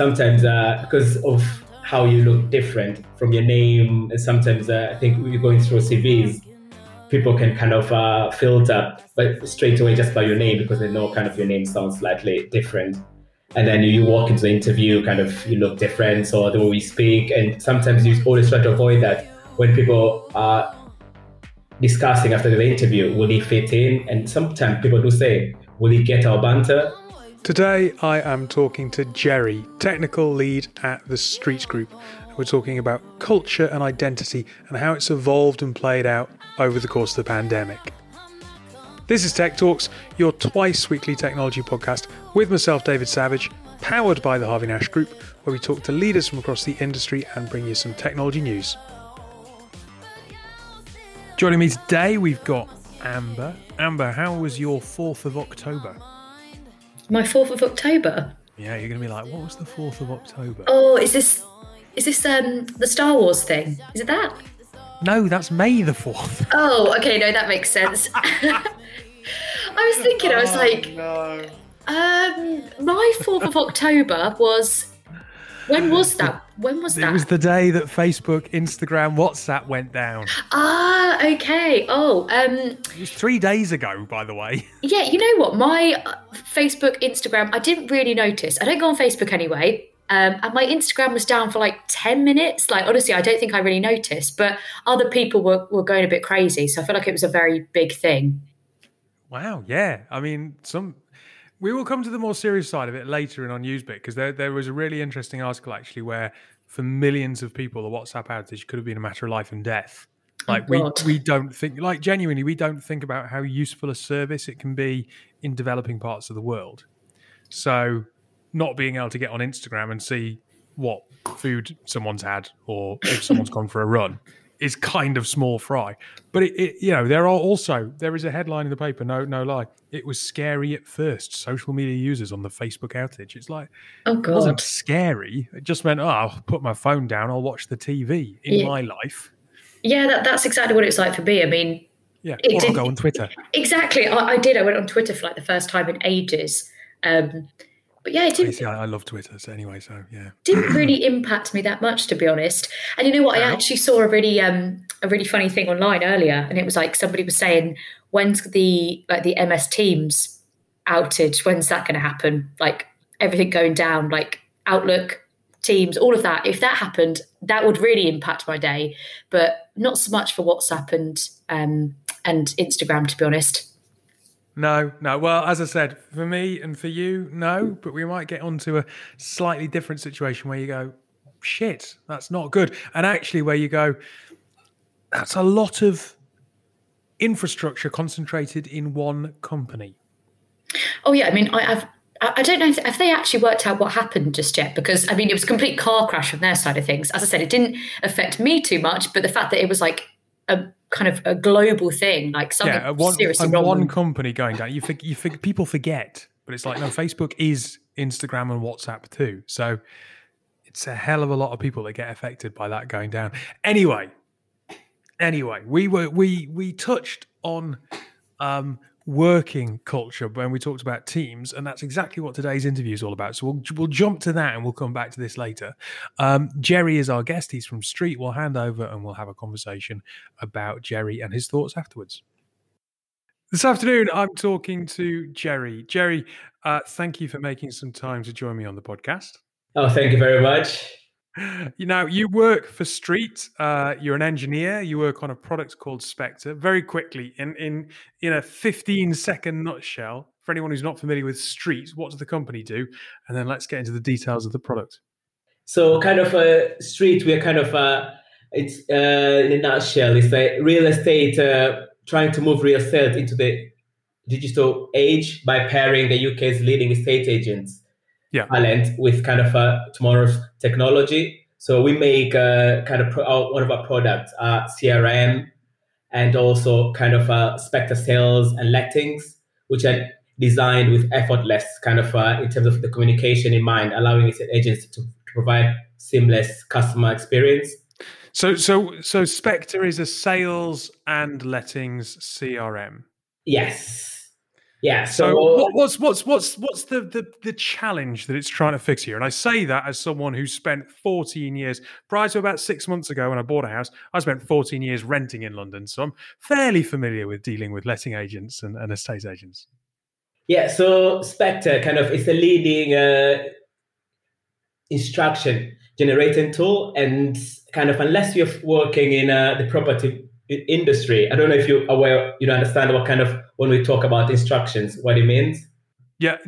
sometimes uh, because of how you look different from your name, and sometimes uh, I think we're going through CVs, people can kind of uh, filter but straight away just by your name because they know kind of your name sounds slightly different. And then you walk into the interview, kind of you look different, so the way we speak, and sometimes you always try to avoid that when people are discussing after the interview, will he fit in? And sometimes people do say, will he get our banter? Today, I am talking to Jerry, technical lead at the Street Group. We're talking about culture and identity and how it's evolved and played out over the course of the pandemic. This is Tech Talks, your twice weekly technology podcast with myself, David Savage, powered by the Harvey Nash Group, where we talk to leaders from across the industry and bring you some technology news. Joining me today, we've got Amber. Amber, how was your 4th of October? My 4th of October? Yeah, you're going to be like, what was the 4th of October? Oh, is this is this um the Star Wars thing? Is it that? No, that's May the 4th. Oh, okay, no, that makes sense. I was thinking, I was Oh, like, no. um, my 4th of October was. When was that? When was It that? It was the day that Facebook, Instagram, WhatsApp went down. Ah, okay. Oh, um, It was three days ago, by the way. yeah, you know what? My uh, Facebook, Instagram, I didn't really notice. I don't go on Facebook anyway. Um, and my Instagram was down for like 10 minutes. Like, honestly, I don't think I really noticed, but other people were, were going a bit crazy. So I feel like it was a very big thing. Wow, yeah. I mean, some. We will come to the more serious side of it later in our news bit because there there was a really interesting article actually where for millions of people the WhatsApp outage could have been a matter of life and death. Oh, like we we don't think like genuinely we don't think about how useful a service it can be in developing parts of the world. So not being able to get on Instagram and see what food someone's had or if someone's gone for a run is kind of small fry. But it, it, you know, there are also there is a headline in the paper. No, no lie. It was scary at first. Social media users on the Facebook outage. It's like Oh, god, it wasn't scary. It just meant, oh, I'll put my phone down. I'll watch the TV in Yeah. my life. Yeah, that, that's exactly what it's like for me. I mean, Yeah, It or I'll did- go on Twitter. exactly. I, I did. I went on Twitter for like the first time in ages. Um, but yeah, it didn't, I love Twitter. So anyway, so yeah. didn't really impact me that much to be honest. And you know what? I actually saw a really um a really funny thing online earlier and it was like somebody was saying when's the like the ms teams outage? When's that going to happen? Like everything going down like outlook teams all of that. If that happened that would really impact my day. But not so much for whatsapp and um and instagram to be honest No, no. Well, as I said, for me and for you, no. But we might get onto a slightly different situation where you go, shit, that's not good. And actually, where you go, that's a lot of infrastructure concentrated in one company. Oh yeah, I mean, I. I I don't know if, if they actually worked out what happened just yet because I mean it was a complete car crash from their side of things. As I said, it didn't affect me too much, but the fact that it was like a kind of a global thing, like something yeah, one, seriously wrong. one company going down. You think you think people forget, but it's like no, Facebook is Instagram and WhatsApp too. So it's a hell of a lot of people that get affected by that going down. Anyway, anyway, we were we we touched on um, working culture when we talked about teams, and that's exactly what today's interview is all about. So we'll we'll jump to that, and we'll come back to this later. Um, Jerry is our guest; he's from Street. We'll hand over, and we'll have a conversation about Jerry and his thoughts afterwards. This afternoon, I'm talking to Jerry. Jerry, uh, thank you for making some time to join me on the podcast. Oh, thank you very much. You know, you work for Street. Uh, you're an engineer. You work on a product called Spectre. Very quickly, in in in a 15 second nutshell, for anyone who's not familiar with Street, what does the company do? And then let's get into the details of the product. So, kind of a street. We're kind of uh, it's uh, in a nutshell. It's like real estate uh, trying to move real estate into the digital age by pairing the UK's leading estate agents Yeah. talent with kind of uh, tomorrow's technology. So we make uh, kind of pro- our, one of our products, uh, CRM, and also kind of uh, Spectre sales and lettings, which are designed with effortless kind of uh, in terms of the communication in mind, allowing estate agents to, to provide seamless customer experience. So, so, so Spectre is a sales and lettings CRM. Yes. Yeah. So, So, what, what's what's what's what's the, the the challenge that it's trying to fix here? And I say that as someone who spent 14 years prior to about six months ago when I bought a house. I spent 14 years renting in London, so I'm fairly familiar with dealing with letting agents and, and estate agents. yeah. So Spectre kind of is a leading uh, instruction generating tool, and kind of unless you're working in uh, the property industry, I don't know if you're aware, you don't understand what kind of when we talk about instructions, what it means. Yeah,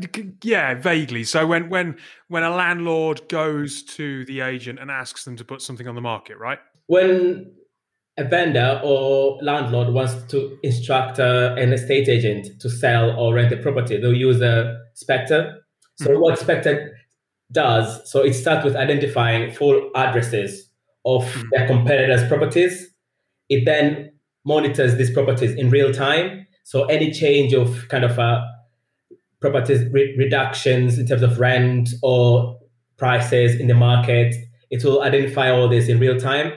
yeah, vaguely. So when when when a landlord goes to the agent and asks them to put something on the market, right? when a vendor or landlord wants to instruct uh, an estate agent to sell or rent a property, they'll use a Spectre. So Mhm. what Spectre does, so it starts with identifying full addresses of Mhm. their competitors' properties. It then monitors these properties in real time. So any change of kind of uh, properties re- reductions in terms of rent or prices in the market, it will identify all this in real time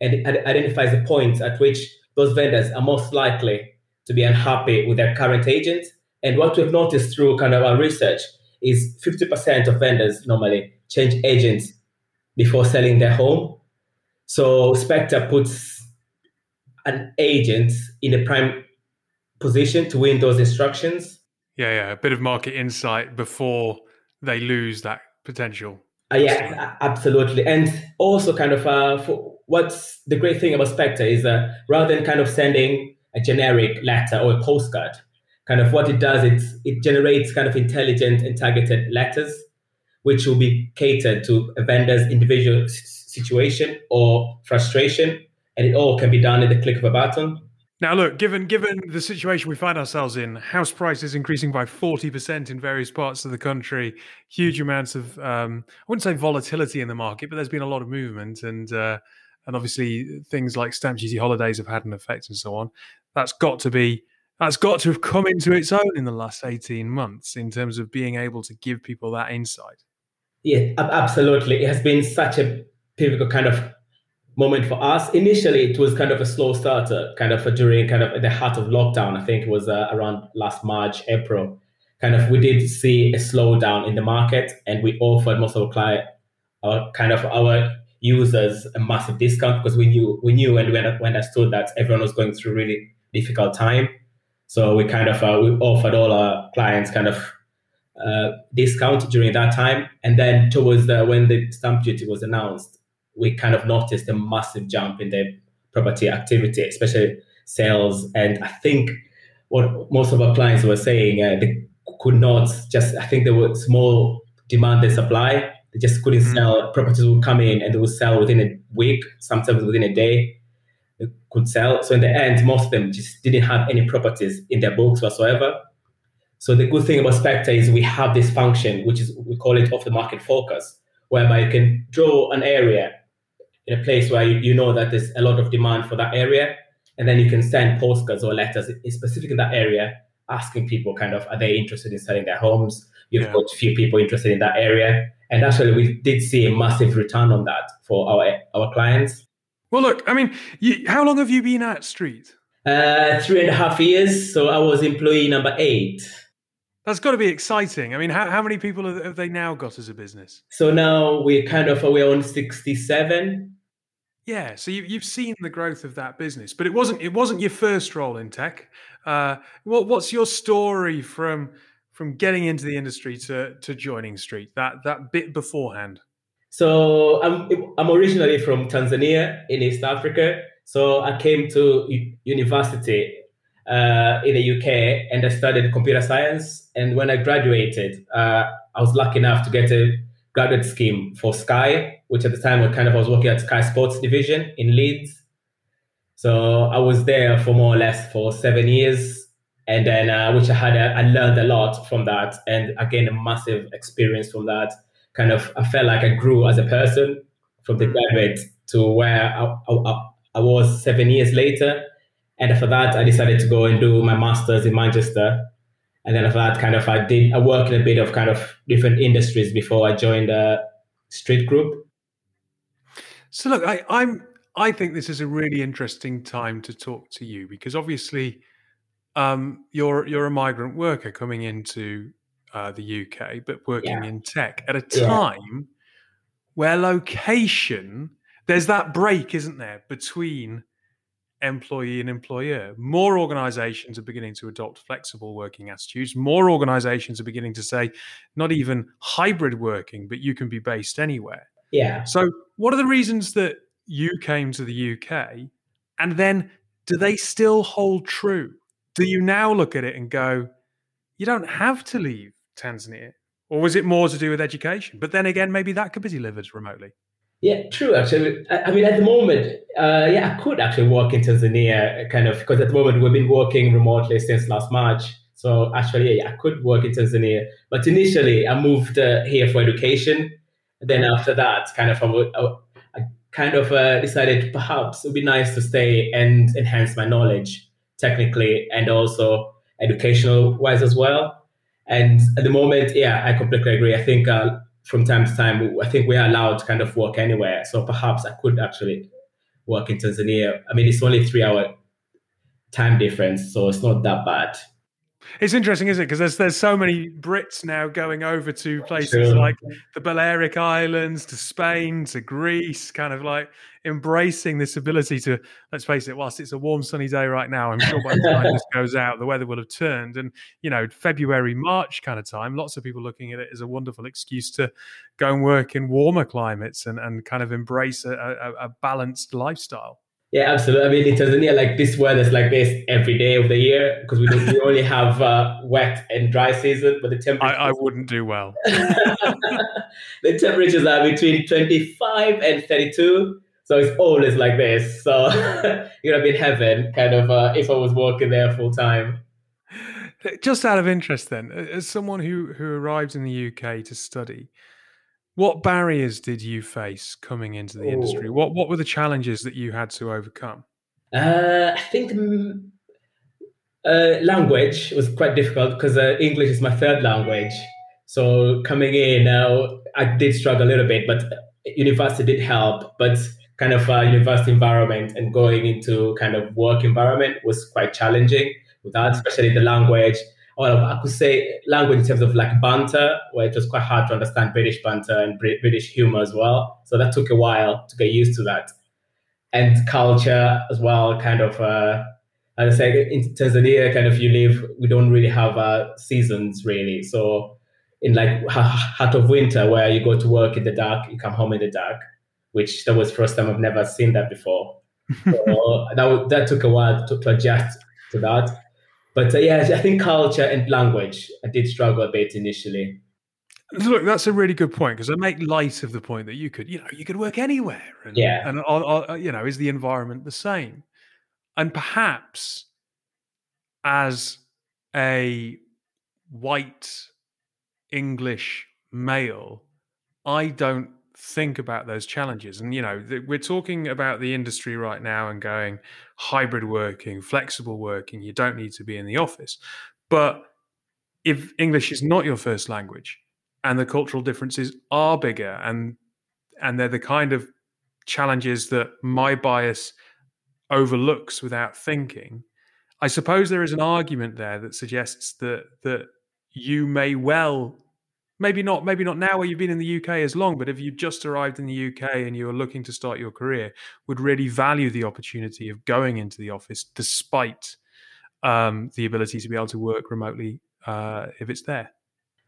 and it identifies the points at which those vendors are most likely to be unhappy with their current agent. And what we've noticed through kind of our research is 50% of vendors normally change agents before selling their home. So Spectre puts an agent in a prime position to win those instructions. Yeah, yeah, a bit of market insight before they lose that potential. Uh, yeah, absolutely. And also, kind of, uh, for, what's the great thing about Spectre is uh, rather than kind of sending a generic letter or a postcard, kind of what it does, it, it generates kind of intelligent and targeted letters, which will be catered to a vendor's individual s- situation or frustration. And it all can be done at the click of a button. Now, look, given given the situation we find ourselves in, house prices increasing by forty percent in various parts of the country, huge amounts of um, I wouldn't say volatility in the market, but there's been a lot of movement, and uh, and obviously things like stamp duty holidays have had an effect, and so on. That's got to be that's got to have come into its own in the last eighteen months in terms of being able to give people that insight. Yeah, absolutely. It has been such a pivotal kind of moment for us. Initially, it was kind of a slow starter, kind of during kind of the heart of lockdown. I think it was uh, around last March, April. Kind of, we did see a slowdown in the market, and we offered most of our client, our kind of our users a massive discount because we knew we knew and we understood that everyone was going through really difficult time. So we kind of uh, we offered all our clients kind of uh, discount during that time. And then towards the, when the stamp duty was announced, we kind of noticed a massive jump in the property activity, especially sales. And I think what most of our clients were saying, uh, they could not just, I think there was more demand than supply. They just couldn't Mm. sell. Properties would come in and they would sell within a week, sometimes within a day. They could sell. So in the end, most of them just didn't have any properties in their books whatsoever. So the good thing about Spectre is we have this function, which is we call it off the market focus, whereby you can draw an area in a place where you, you know that there's a lot of demand for that area, and then you can send postcards or letters specific in that area, asking people kind of are they interested in selling their homes. You've Yeah. got a few people interested in that area, and actually we did see a massive return on that for our our clients. Well, look, I mean, you, how long have you been at Street? Uh, three and a half years, so I was employee number eight. That's got to be exciting. I mean, how, how many people have they now got as a business? So now we're kind of we're on sixty seven. Yeah, so you, you've seen the growth of that business, but it wasn't it wasn't your first role in tech. Uh, what what's your story from from getting into the industry to to joining Street? That that bit beforehand. So I'm I'm originally from Tanzania in East Africa. So I came to university uh, in the UK and I studied computer science. And when I graduated, uh, I was lucky enough to get a graduate scheme for Sky, which at the time was kind of I was working at Sky Sports Division in Leeds. So I was there for more or less for seven years, and then uh, which I had a, I learned a lot from that, and again a massive experience from that. Kind of I felt like I grew as a person from the Mm. graduate to where I, I, I was seven years later, and after that I decided to go and do my masters in Manchester, and then after that kind of I did I worked in a bit of kind of different industries before I joined uh, Street Group. So look, I, I'm I think this is a really interesting time to talk to you because obviously um, you're you're a migrant worker coming into uh, the UK, but working Yeah. in tech at a Yeah. time where location there's that break, isn't there, between employee and employer. More organizations are beginning to adopt flexible working attitudes. More organizations are beginning to say not even hybrid working, but you can be based anywhere. Yeah. So, what are the reasons that you came to the UK? And then, do they still hold true? Do you now look at it and go, you don't have to leave Tanzania? Or was it more to do with education? But then again, maybe that could be delivered remotely. Yeah, true. Actually, I, I mean, at the moment, uh, yeah, I could actually work in Tanzania, kind of, because at the moment we've been working remotely since last March. So actually, yeah, I could work in Tanzania. But initially, I moved uh, here for education. Then after that, kind of, I, I, I kind of uh, decided perhaps it would be nice to stay and enhance my knowledge technically and also educational wise as well. And at the moment, yeah, I completely agree. I think uh, from time to time, I think we are allowed to kind of work anywhere. So perhaps I could actually work in Tanzania. I mean, it's only three hour time difference, so it's not that bad. It's interesting, isn't it? Because there's there's so many Brits now going over to places Sure. like the Balearic Islands, to Spain, to Greece, kind of like embracing this ability to let's face it, whilst it's a warm sunny day right now, I'm sure by the time this goes out, the weather will have turned. And you know, February, March kind of time, lots of people looking at it as a wonderful excuse to go and work in warmer climates and, and kind of embrace a, a, a balanced lifestyle. Yeah, absolutely. I mean, in Tanzania, like this weather is like this every day of the year because we, we only have uh, wet and dry season, but the I, temperature I wouldn't do well. the temperatures are between 25 and 32 so it's always like this so you're gonna be in heaven kind of uh, if i was working there full time Just out of interest, then, as someone who who arrived in the UK to study, what barriers did you face coming into the industry? What what were the challenges that you had to overcome? uh, i think mm, uh, language was quite difficult because uh, english is my third language so coming in uh, i did struggle a little bit but university did help but kind of uh, university environment and going into kind of work environment was quite challenging with that, especially the language. Or I could say language in terms of like banter, where it was quite hard to understand British banter and British humor as well. So that took a while to get used to that. And culture as well, kind of, uh, as I say, in Tanzania, kind of you live, we don't really have uh, seasons really. So in like heart of winter, where you go to work in the dark, you come home in the dark, which that was first time I've never seen that before. So that, that took a while to, to adjust to that. But uh, yeah, I think culture and language, I did struggle a bit initially. Look, that's a really good point because I make light of the point that you could, you know, you could work anywhere, and, Yeah. and uh, you know, is the environment the same? And perhaps as a white English male, I don't think about those challenges. And you know, we're talking about the industry right now and going hybrid working, flexible working. You don't need to be in the office, but if English is not your first language and the cultural differences are bigger and and they're the kind of challenges that my bias overlooks without thinking i suppose there is an argument there that suggests that that you may well maybe not maybe not now where you've been in the UK as long but if you just arrived in the UK and you are looking to start your career would really value the opportunity of going into the office despite um, the ability to be able to work remotely uh, if it's there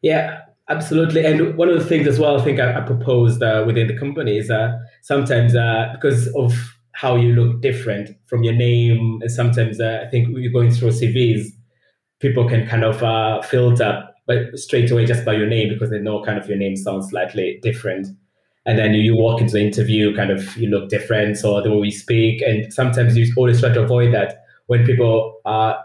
Yeah, absolutely. And one of the things as well, I think I, I proposed uh, within the company is uh, sometimes uh, because of how you look different from your name, and sometimes uh, I think you're going through CVs, people can kind of uh, filter but straight away just by your name because they know kind of your name sounds slightly different. And then you, you walk into the interview, kind of you look different, so the way we speak, and sometimes you always try to avoid that when people are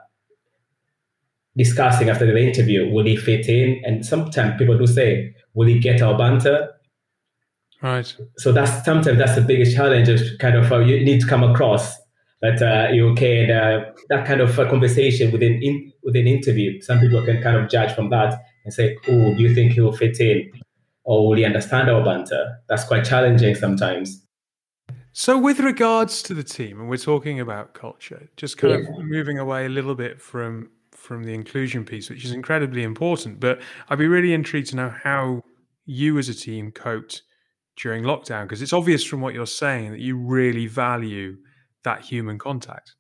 discussing after the interview, will he fit in? And sometimes people do say, will he get our banter? right So that's sometimes that's the biggest challenge is kind of how you need to come across that uh, you can uh, that kind of uh, conversation within in, within interview. Some people can kind of judge from that and say, "Oh, do you think he will fit in, or will he understand our banter?" That's quite challenging sometimes. So, with regards to the team, and we're talking about culture, just kind yeah. of moving away a little bit from from the inclusion piece, which is incredibly important. But I'd be really intrigued to know how you as a team coped during lockdown, because it's obvious from what you're saying that you really value that human contact.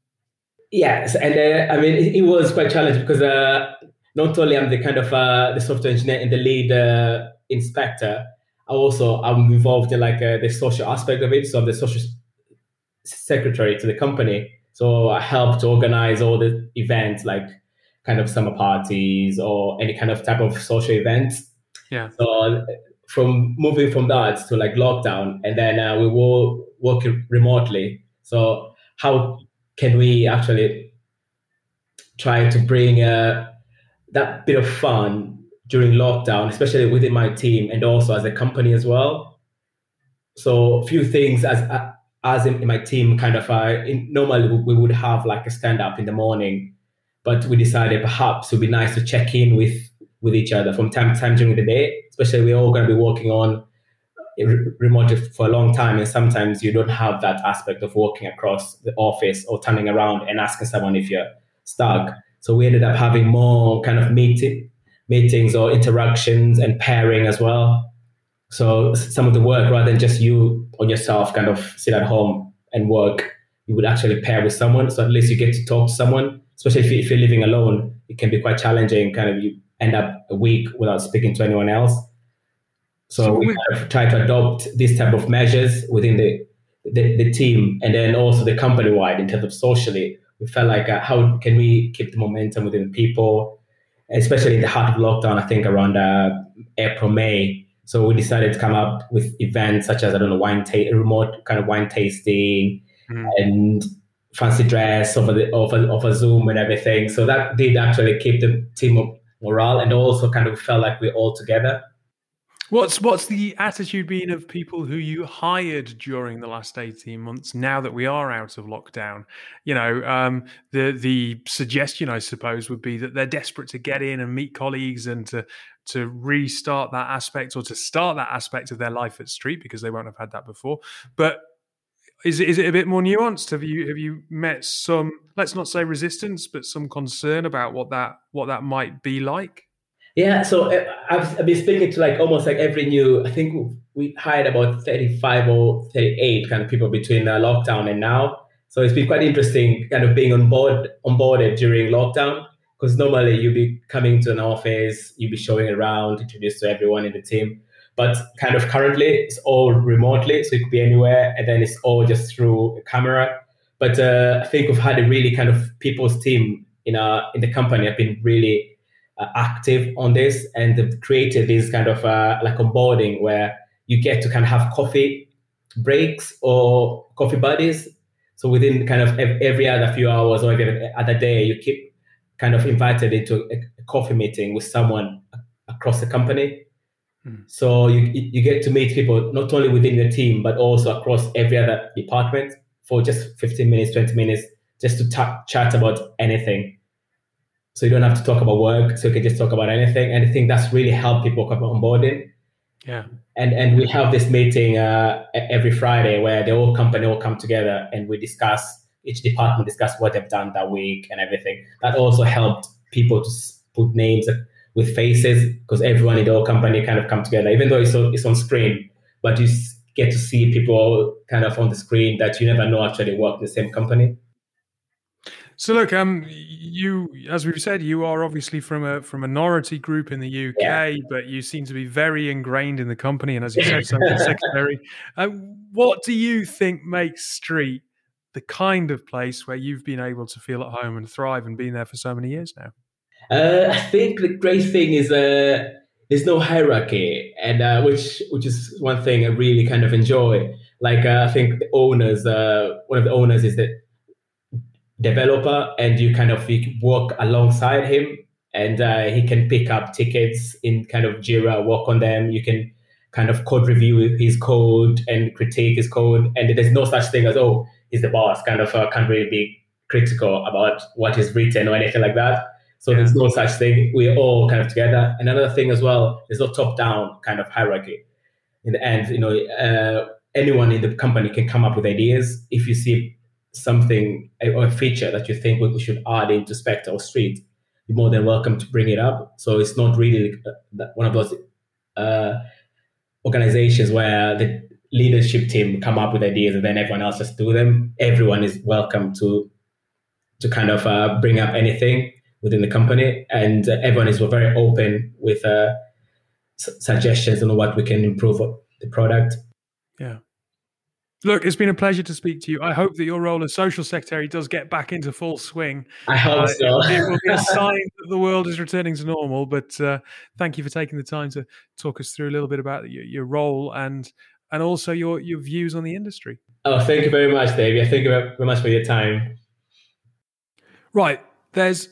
Yes, and uh, I mean it, it, was quite challenging because uh, not only I'm the kind of uh, the software engineer and the lead uh, in Spectre, I also I'm involved in like uh, the social aspect of it. So I'm the social secretary to the company. So I help to organize all the events like kind of summer parties or any kind of type of social events. Yeah. So from moving from that to like lockdown, and then uh, we were working remotely. So how can we actually try to bring uh, that bit of fun during lockdown, especially within my team and also as a company as well? So a few things as uh, as in, my team, kind of uh, in, normally we would have like a stand up in the morning, but we decided perhaps it would be nice to check in with with each other from time to time during the day. Especially we're all going to be working on remote for a long time, and sometimes you don't have that aspect of walking across the office or turning around and asking someone if you're stuck. So we ended up having more kind of meeting meetings or interactions and pairing as well. So some of the work, rather than just you on yourself, kind of sit at home and work, you would actually pair with someone. So at least you get to talk to someone. Especially if, if you're living alone, it can be quite challenging. Kind of you end up a week without speaking to anyone else. So, so we have tried to adopt these type of measures within the, the, the team and then also the company wide in terms of socially. We felt like uh, how can we keep the momentum within people, especially in the heart of lockdown, I think around uh, April, May. So we decided to come up with events such as, I don't know, wine ta- remote kind of wine tasting mm. and fancy dress over the over, over Zoom and everything. So that did actually keep the team morale and also kind of felt like we're all together. What's what's the attitude been of people who you hired during the last eighteen months? Now that we are out of lockdown, you know, um, the the suggestion I suppose would be that they're desperate to get in and meet colleagues and to to restart that aspect or to start that aspect of their life at Street because they won't have had that before. But is it, is it a bit more nuanced? Have you have you met some let's not say resistance, but some concern about what that what that might be like? Yeah, so uh, I've, I've been speaking to like almost like every new. I think we hired about thirty-five or thirty-eight kind of people between uh, lockdown and now. So it's been quite interesting, kind of being on board onboarded during lockdown because normally you'd be coming to an office, you'd be showing around, introduced to everyone in the team. But kind of currently it's all remotely, so it could be anywhere, and then it's all just through a camera. But uh, I think we've had a really kind of people's team in our in the company have been really active on this and they've created this kind of uh, like onboarding where you get to kind of have coffee breaks or coffee buddies. So within kind of every other few hours or every other day, you keep kind of invited into a, coffee meeting with someone across the company. Hmm. So you you get to meet people not only within your team but also across every other department for just 15 minutes, 20 minutes, just to t- chat about anything. So you don't have to talk about work. So you can just talk about anything. And I think that's really helped people come on board in. Yeah. And and we have this meeting uh, every Friday where the whole company all come together and we discuss each department discuss what they've done that week and everything. That also helped people to put names with faces because everyone in the whole company kind of come together, even though it's on, it's on screen, but you get to see people kind of on the screen that you never know actually work in the same company. So look, um, you, as we've said, you are obviously from a from a minority group in the UK, yeah. but you seem to be very ingrained in the company, and as you said, so secretary. Uh, what do you think makes Street the kind of place where you've been able to feel at home and thrive, and been there for so many years now? Uh, I think the great thing is uh, there's no hierarchy, and uh, which which is one thing I really kind of enjoy. Like uh, I think the owners, uh, one of the owners is that developer and you kind of work alongside him and uh, he can pick up tickets in kind of Jira, work on them. You can kind of code review his code and critique his code. And there's no such thing as, oh, he's the boss, kind of uh, can't really be critical about what is written or anything like that. So yeah. there's no such thing. We're all kind of together. And another thing as well, there's no top down kind of hierarchy. In the end, you know, uh, anyone in the company can come up with ideas. If you see something or a feature that you think we should add into Spectre or Street, you're more than welcome to bring it up. So it's not really uh, one of those uh, organizations where the leadership team come up with ideas and then everyone else just do them. Everyone is welcome to to kind of uh, bring up anything within the company, and uh, everyone is very open with uh, suggestions on what we can improve the product. Look, it's been a pleasure to speak to you. I hope that your role as social secretary does get back into full swing. I hope uh, so. it, will be a sign that the world is returning to normal. But uh, thank you for taking the time to talk us through a little bit about your, your role and and also your your views on the industry. Oh, thank you very much, Dave. Thank you very much for your time. Right, there's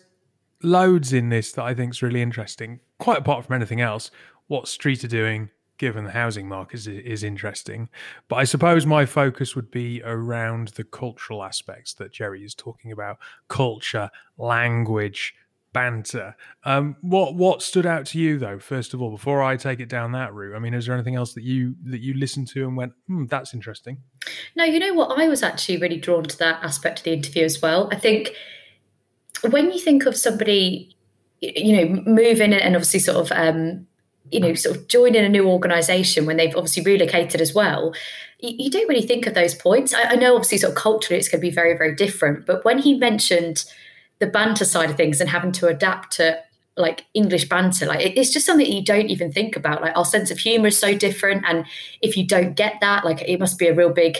loads in this that I think is really interesting. Quite apart from anything else, what Street are doing, given the housing market, is, is interesting. But I suppose my focus would be around the cultural aspects that Jerry is talking about: culture, language, banter. Um, what what stood out to you though? First of all, before I take it down that route, I mean, is there anything else that you that you listened to and went, hmm, that's interesting? No, you know what? I was actually really drawn to that aspect of the interview as well. I think when you think of somebody, you know, moving and obviously sort of. Um, you know, sort of joining a new organisation when they've obviously relocated as well, you, you don't really think of those points. I, I know, obviously, sort of culturally, it's going to be very, very different. But when he mentioned the banter side of things and having to adapt to like English banter. Like it's just something you don't even think about. Like our sense of humor is so different, and if you don't get that, like it must be a real big,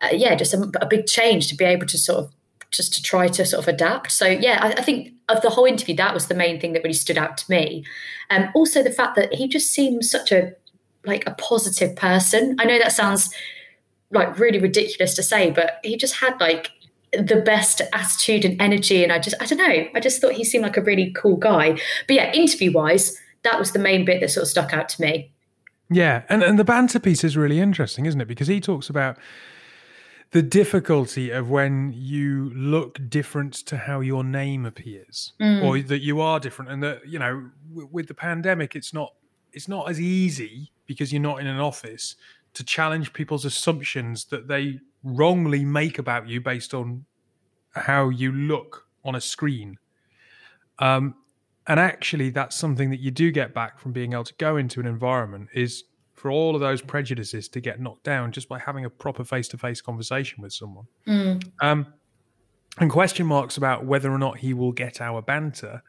uh, yeah, just a, a, big change to be able to sort of just to try to sort of adapt. So yeah, I, I think of the whole interview, that was the main thing that really stood out to me. Um, also the fact that he just seems such a like a positive person. I know that sounds like really ridiculous to say, but he just had like the best attitude and energy. And I just, I don't know, I just thought he seemed like a really cool guy. But yeah, interview wise, that was the main bit that sort of stuck out to me. Yeah. And, and the banter piece is really interesting, isn't it? Because he talks about the difficulty of when you look different to how your name appears mm. or that you are different and that you know w- with the pandemic it's not it's not as easy because you're not in an office to challenge people's assumptions that they wrongly make about you based on how you look on a screen. Um, and actually, that's something that you do get back from being able to go into an environment is for all of those prejudices to get knocked down just by having a proper face-to-face conversation with someone. Mm. Um, and question marks about whether or not he will get our banter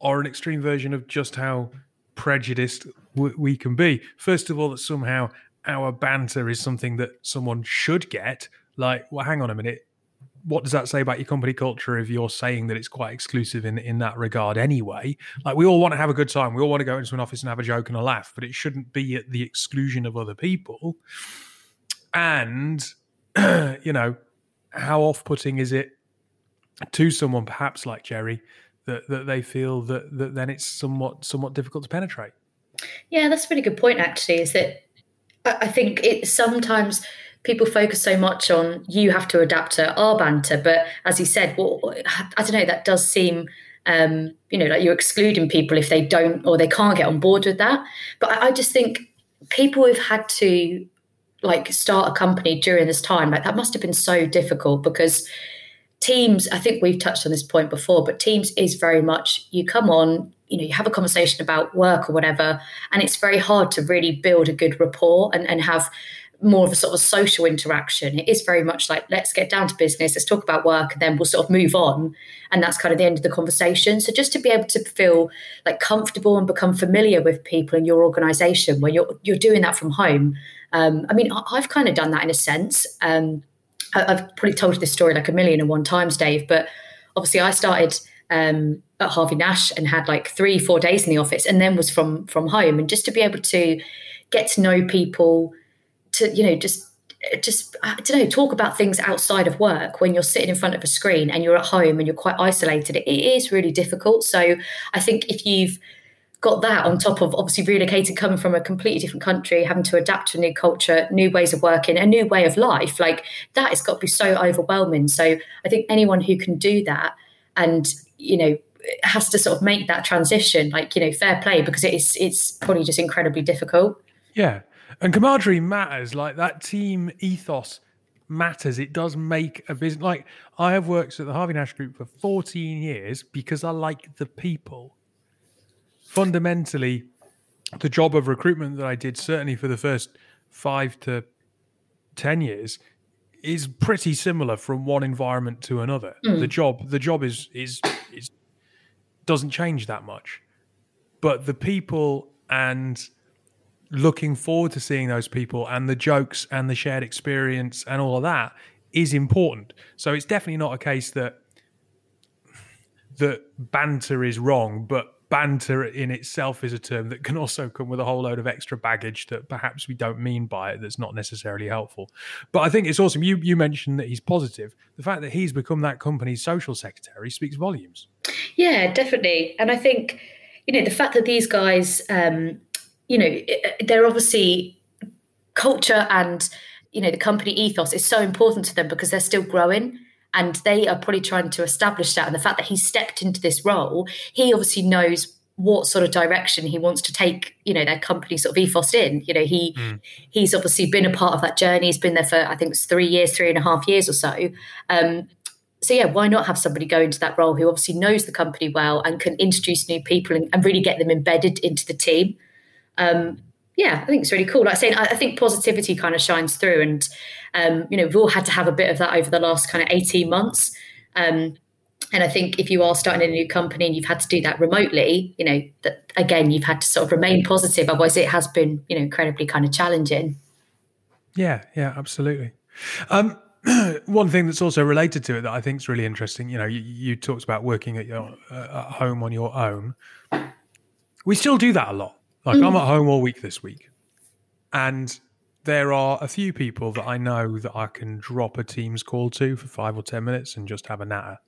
are an extreme version of just how prejudiced w- we can be. First of all, that somehow our banter is something that someone should get. Like, well, hang on a minute. What does that say about your company culture if you're saying that it's quite exclusive in, in that regard anyway? Like, we all want to have a good time. We all want to go into an office and have a joke and a laugh, but it shouldn't be at the exclusion of other people. And, you know, how off putting is it to someone perhaps like Jerry that, that they feel that, that then it's somewhat somewhat difficult to penetrate? Yeah, that's a really good point, actually, is that I think it sometimes people focus so much on you have to adapt to our banter, but as you said, well, I don't know, that does seem um, you know like you're excluding people if they don't or they can't get on board with that. But I, I just think people who've had to like start a company during this time, like that must have been so difficult because teams i think we've touched on this point before but teams is very much you come on you know you have a conversation about work or whatever and it's very hard to really build a good rapport and, and have more of a sort of a social interaction. It is very much like let's get down to business let's talk about work and then we'll sort of move on. And that's kind of the end of the conversation. So just to be able to feel like comfortable and become familiar with people in your organization where you're you're doing that from home. Um, i mean i've kind of done that in a sense. Um, I've probably told this story like a million and one times, Dave, but obviously I started um, at Harvey Nash and had like three, four days in the office and then was from from home. And just to be able to get to know people, to, you know, just just I don't know, talk about things outside of work when you're sitting in front of a screen and you're at home and you're quite isolated, it is really difficult. So I think if you've got that on top of obviously relocating, coming from a completely different country, having to adapt to a new culture, new ways of working, a new way of life. Like that has got to be so overwhelming. So I think anyone who can do that and, you know, has to sort of make that transition, like, you know, fair play because it is it's probably just incredibly difficult. Yeah. And camaraderie matters. Like that team ethos matters. It does make a business. Like I have worked at the Harvey Nash Group for 14 years because I like the people. Fundamentally, the job of recruitment that I did, certainly for the first five to 10 years, is pretty similar from one environment to another. Mm. The job, the job is, is, is, doesn't change that much. But the people and looking forward to seeing those people and the jokes and the shared experience and all of that is important. So it's definitely not a case that that banter is wrong, but banter in itself is a term that can also come with a whole load of extra baggage that perhaps we don't mean by it that's not necessarily helpful. But I think it's awesome. You you mentioned that he's positive. The fact that he's become that company's social secretary speaks volumes. Yeah, definitely. And I think, you know, the fact that these guys um, you know, they're obviously culture and you know the company ethos is so important to them because they're still growing and they are probably trying to establish that. And the fact that he stepped into this role he obviously knows what sort of direction he wants to take you know their company sort of ethos in. You know he mm. he's obviously been a part of that journey. He's been there for i think it's three years three and a half years or so. Um, so yeah why not have somebody go into that role who obviously knows the company well and can introduce new people and, and really get them embedded into the team um, yeah, I think it's really cool. Like I say, I think positivity kind of shines through, and um, you know, we've all had to have a bit of that over the last kind of eighteen months. Um, and I think if you are starting a new company and you've had to do that remotely, you know, that again, you've had to sort of remain positive. Otherwise, it has been, you know, incredibly kind of challenging. Yeah, yeah, absolutely. Um, one thing that's also related to it that I think is really interesting, you know, you, you talked about working at your uh, at home on your own. We still do that a lot. Like mm. I'm at home all week this week, and there are a few people that I know that I can drop a Teams call to for five or ten minutes and just have a natter.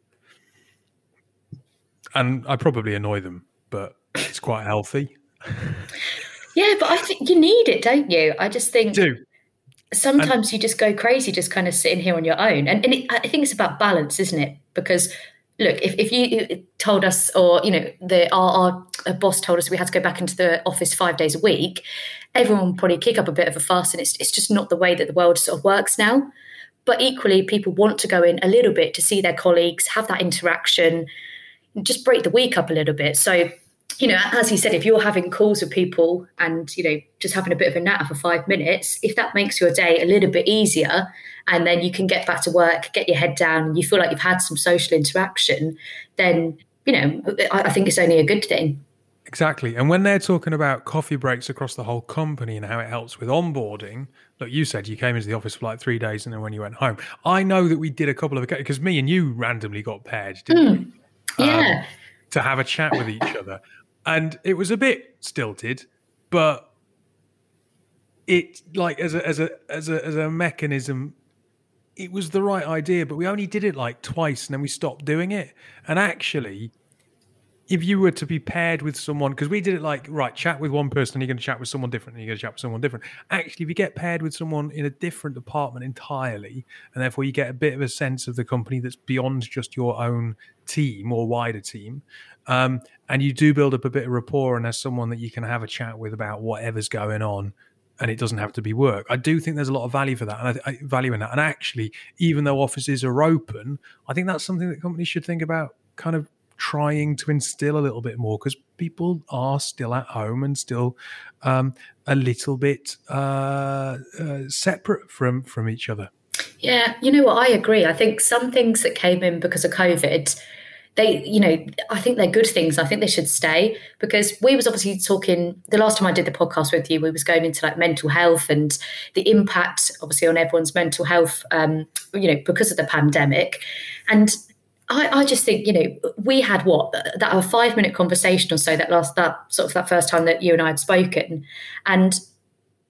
And I probably annoy them, but it's quite healthy. yeah, but I think you need it, don't you? I just think do. sometimes and, you just go crazy just kind of sitting here on your own. And, and it, I think it's about balance, isn't it? Because look, if, if you told us, or you know, the our, our boss told us we had to go back into the office five days a week, everyone would probably kick up a bit of a fuss, and it's it's just not the way that the world sort of works now. But equally, people want to go in a little bit to see their colleagues, have that interaction, just break the week up a little bit. So you know, as he said, if you're having calls with people and, you know, just having a bit of a natter for five minutes, if that makes your day a little bit easier and then you can get back to work, get your head down, and you feel like you've had some social interaction, then, you know, I, I think it's only a good thing. Exactly. And when they're talking about coffee breaks across the whole company and how it helps with onboarding, look, you said you came into the office for like three days and then when you went home, I know that we did a couple of because me and you randomly got paired, didn't mm. we? Yeah. Um, to have a chat with each other and it was a bit stilted, but it like as a as a as a as a mechanism it was the right idea but we only did it like twice and then we stopped doing it and actually if you were to be paired with someone because we did it like right chat with one person you're going to chat with someone different and you're going to chat with someone different actually if you get paired with someone in a different department entirely and therefore you get a bit of a sense of the company that's beyond just your own team or wider team um, and you do build up a bit of rapport and there's someone that you can have a chat with about whatever's going on and it doesn't have to be work. I do think there's a lot of value for that, and I, I value in that. And actually, even though offices are open, I think that's something that companies should think about, kind of trying to instill a little bit more because people are still at home and still um, a little bit uh, uh, separate from from each other. Yeah, you know what? I agree. I think some things that came in because of COVID they you know i think they're good things i think they should stay because we was obviously talking the last time i did the podcast with you we was going into like mental health and the impact obviously on everyone's mental health um, you know because of the pandemic and I, I just think you know we had what that a five minute conversation or so that last that sort of that first time that you and I had spoken, and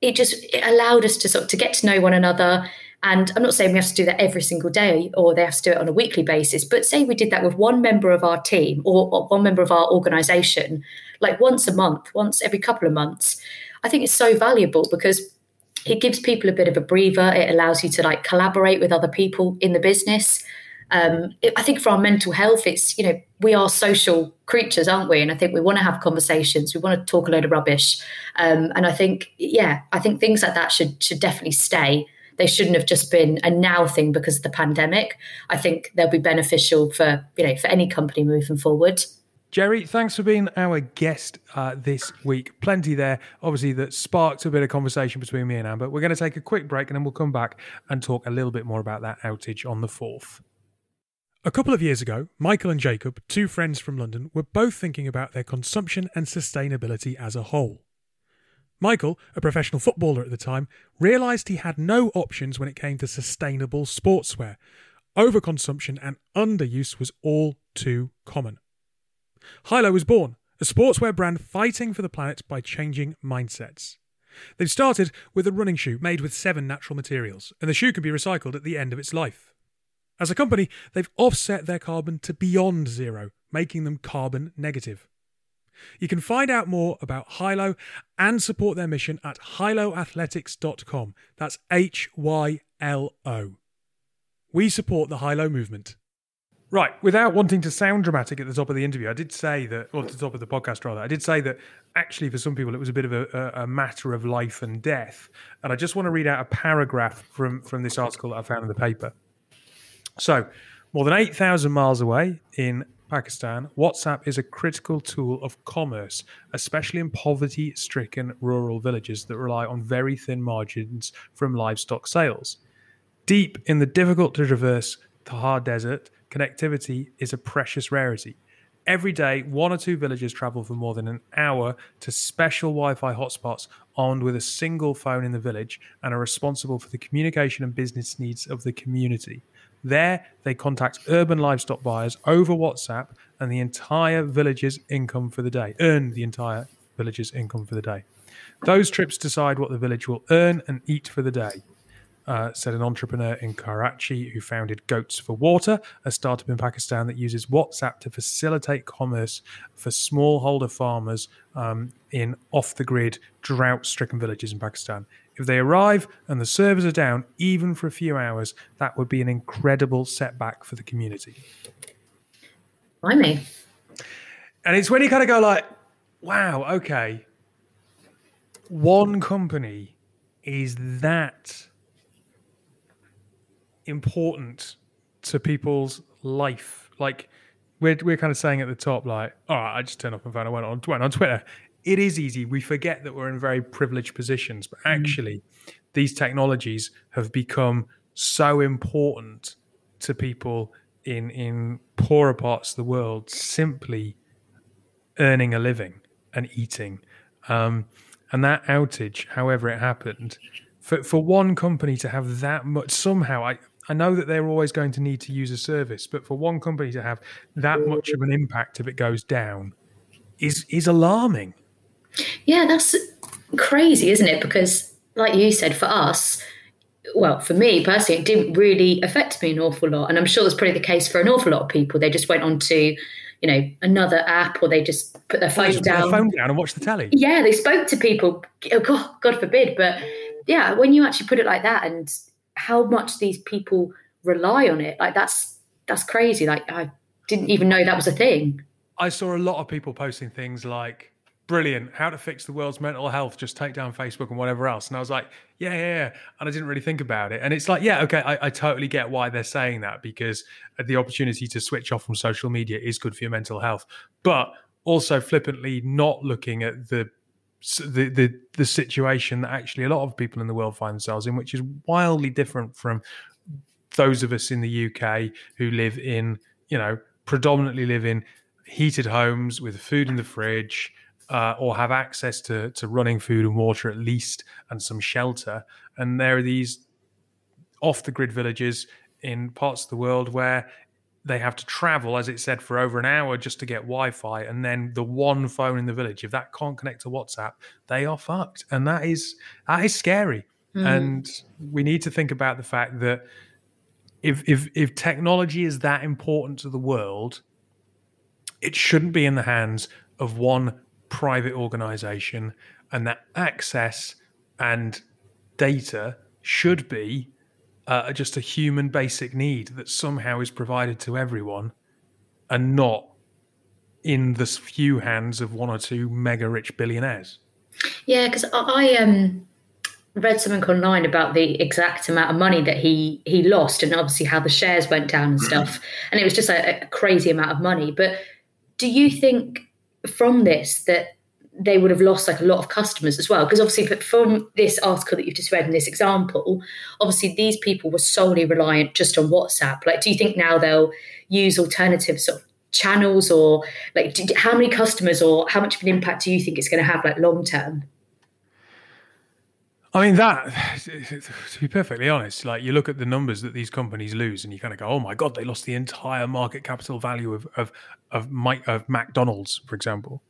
it just it allowed us to sort of to get to know one another and I'm not saying we have to do that every single day or they have to do it on a weekly basis, but say we did that with one member of our team or, or one member of our organization, like once a month, once every couple of months. I think it's so valuable because it gives people a bit of a breather. It allows you to like collaborate with other people in the business. Um, it, I think for our mental health, it's you know we are social creatures, aren't we? And I think we want to have conversations. We want to talk a load of rubbish, um, and I think yeah, I think things like that should should definitely stay. They shouldn't have just been a now thing because of the pandemic. I think they'll be beneficial for you know for any company moving forward. Jerry, thanks for being our guest uh, this week. Plenty there, obviously, that sparked a bit of conversation between me and Amber. We're going to take a quick break and then we'll come back and talk a little bit more about that outage on the 4th. A couple of years ago, Michael and Jacob, two friends from London, were both thinking about their consumption and sustainability as a whole. Michael, a professional footballer at the time, realised he had no options when it came to sustainable sportswear. Overconsumption and underuse was all too common. Hylo was born, a sportswear brand fighting for the planet by changing mindsets. They've started with a running shoe made with seven natural materials, and the shoe can be recycled at the end of its life. As a company, they've offset their carbon to beyond zero, making them carbon negative. You can find out more about Hylo and support their mission at hyloathletics.com. That's H Y L O. We support the Hylo movement. Right, without wanting to sound dramatic at the top of the interview, I did say that, or at the top of the podcast rather, I did say that actually for some people it was a bit of a, a, matter of life and death. And I just want to read out a paragraph from, from this article that I found in the paper. So, more than 8,000 miles away in Pakistan, WhatsApp is a critical tool of commerce, especially in poverty stricken rural villages that rely on very thin margins from livestock sales. Deep in the difficult to traverse Thar Desert, connectivity is a precious rarity. Every day, one or two villagers travel for more than an hour to special Wi Fi hotspots armed with a single phone in the village and are responsible for the communication and business needs of the community. There, they contact urban livestock buyers over WhatsApp and the entire village's income for the day, earn the entire village's income for the day. Those trips decide what the village will earn and eat for the day. Uh, said an entrepreneur in Karachi who founded Goats for Water, a startup in Pakistan that uses WhatsApp to facilitate commerce for smallholder farmers um, in off the grid, drought stricken villages in Pakistan. If they arrive and the servers are down, even for a few hours, that would be an incredible setback for the community. me. And it's when you kind of go like, wow, okay, one company is that important to people's life. Like we're we're kind of saying at the top, like, all right, I just turned off my phone. I went on went on Twitter it is easy. We forget that we're in very privileged positions, but mm. actually, mm. these technologies have become so important to people in in poorer parts of the world simply earning a living and eating. Um, and that outage, however it happened, for for one company to have that much somehow, I I know that they're always going to need to use a service, but for one company to have that much of an impact if it goes down is is alarming. Yeah, that's crazy, isn't it? Because, like you said, for us, well, for me personally, it didn't really affect me an awful lot. And I'm sure that's probably the case for an awful lot of people. They just went on to, you know, another app or they just put their phone down. Their phone down and watch the telly. Yeah, they spoke to people. Oh, God, God forbid. But yeah, when you actually put it like that and how much these people rely on it, like that's that's crazy. Like I didn't even know that was a thing. I saw a lot of people posting things like brilliant. How to fix the world's mental health? Just take down Facebook and whatever else. And I was like, yeah, yeah, yeah. And I didn't really think about it. And it's like, yeah, okay, I, I, totally get why they're saying that because the opportunity to switch off from social media is good for your mental health. But also flippantly not looking at the the, the the situation that actually a lot of people in the world find themselves in, which is wildly different from those of us in the UK who live in, you know, predominantly live in heated homes with food in the fridge, uh, or have access to to running food and water at least and some shelter. And there are these off the grid villages in parts of the world where they have to travel, as it said, for over an hour just to get Wi-Fi, and then the one phone in the village. If that can't connect to WhatsApp, they are fucked, and that is that is scary. Mm. And we need to think about the fact that if if if technology is that important to the world, it shouldn't be in the hands of one private organization and that access and data should be uh, just a human basic need that somehow is provided to everyone and not in the few hands of one or two mega rich billionaires. Yeah, because I um, read something online about the exact amount of money that he he lost, and obviously how the shares went down and stuff, and it was just a, a crazy amount of money. But do you think from this that they would have lost like a lot of customers as well. Because obviously, from this article that you've just read in this example, obviously these people were solely reliant just on WhatsApp. Like, do you think now they'll use alternative sort of channels, or like, how many customers or how much of an impact do you think it's going to have, like long term? I mean that to be perfectly honest, like you look at the numbers that these companies lose, and you kind of go, "Oh my god, they lost the entire market capital value of of of, of McDonald's, for example."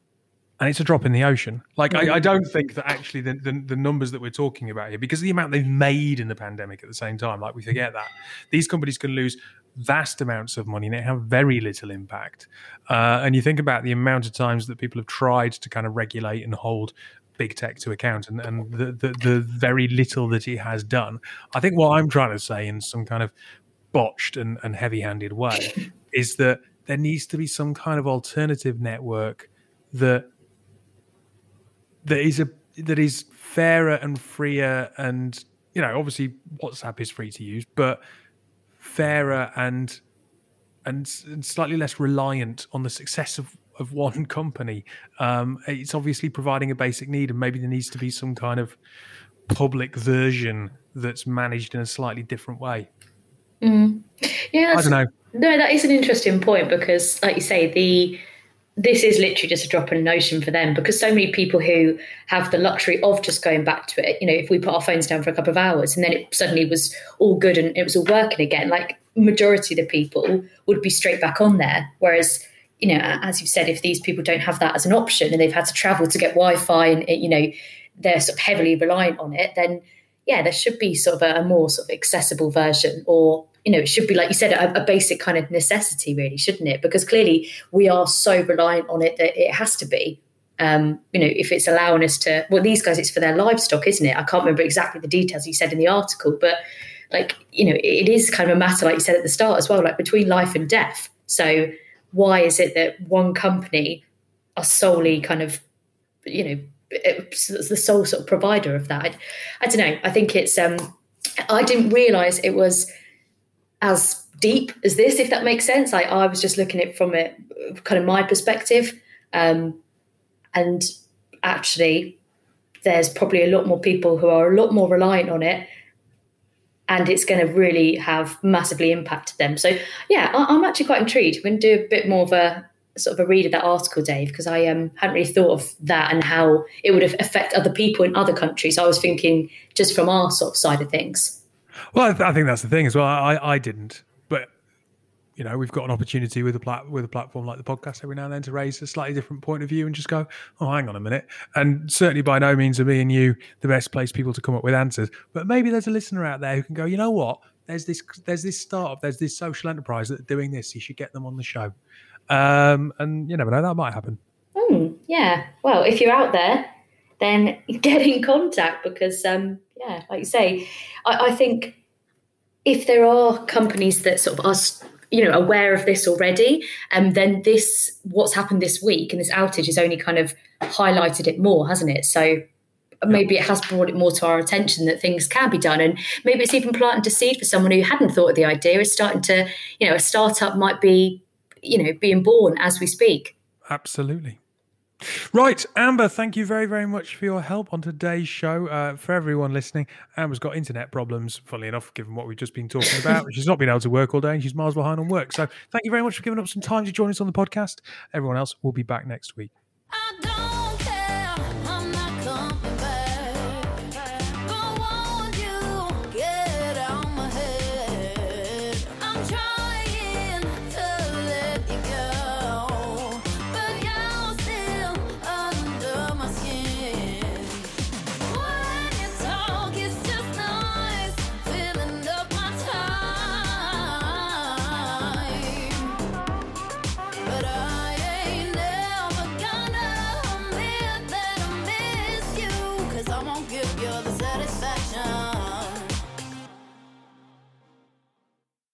and it's a drop in the ocean. Like I, I, don't think that actually the, the, the numbers that we're talking about here, because of the amount they've made in the pandemic at the same time, like we forget that these companies can lose vast amounts of money and they have very little impact. Uh, and you think about the amount of times that people have tried to kind of regulate and hold big tech to account and, and the, the, the very little that it has done. I think what I'm trying to say in some kind of botched and, and heavy handed way is that there needs to be some kind of alternative network that that is a that is fairer and freer and you know obviously WhatsApp is free to use, but fairer and and, and slightly less reliant on the success of of one company. Um, it's obviously providing a basic need, and maybe there needs to be some kind of public version that's managed in a slightly different way. Mm. Yeah, I don't know. No, that is an interesting point because, like you say, the this is literally just a drop in an ocean for them because so many people who have the luxury of just going back to it, you know, if we put our phones down for a couple of hours and then it suddenly was all good and it was all working again, like majority of the people would be straight back on there. Whereas, you know, as you've said, if these people don't have that as an option and they've had to travel to get Wi-Fi and you know they're sort of heavily reliant on it, then yeah, there should be sort of a, a more sort of accessible version or you know, it should be like you said, a, a, basic kind of necessity, really, shouldn't it? Because clearly we are so reliant on it that it has to be. Um, you know, if it's allowing us to, well, these guys, it's for their livestock, isn't it? I can't remember exactly the details you said in the article, but like, you know, it is kind of a matter, like you said at the start as well, like between life and death. So why is it that one company are solely kind of, you know, the sole sort of provider of that? I, I don't know. I think it's, um, I didn't realize it was as deep as this, if that makes sense. I, I was just looking at it from a kind of my perspective. Um, and actually, there's probably a lot more people who are a lot more reliant on it. And it's going to really have massively impacted them. So, yeah, I, am actually quite intrigued. We're going to do a bit more of a sort of a read of that article, Dave, because I um, hadn't really thought of that and how it would affect other people in other countries. I was thinking just from our sort of side of things. Well, I, th- I, think that's the thing as well. I, I didn't, you know, we've got an opportunity with a plat- with a platform like the podcast every now and then to raise a slightly different point of view and just go, oh, hang on a minute. And certainly, by no means are me and you the best place people to come up with answers. But maybe there's a listener out there who can go, you know what? There's this there's this startup, there's this social enterprise that are doing this. You should get them on the show. Um, and you never know, that might happen. Hmm, yeah. Well, if you're out there, then get in contact because um, yeah, like you say, I, I think if there are companies that sort of are you know aware of this already. And um, then this what's happened this week and this outage has only kind of highlighted it more hasn't it? So maybe it has brought it more to our attention that things can be done. And maybe it's even planting a seed for someone who hadn't thought of the idea. Is starting to you know a startup might be you know being born as we speak. Absolutely Right, Amber, thank you very, very much for your help on today's show. Uh, for everyone listening, Amber's got internet problems, funnily enough, given what we've just been talking about. she's not been able to work all day and she's miles behind on work. So thank you very much for giving up some time to join us on the podcast. Everyone else will be back next week.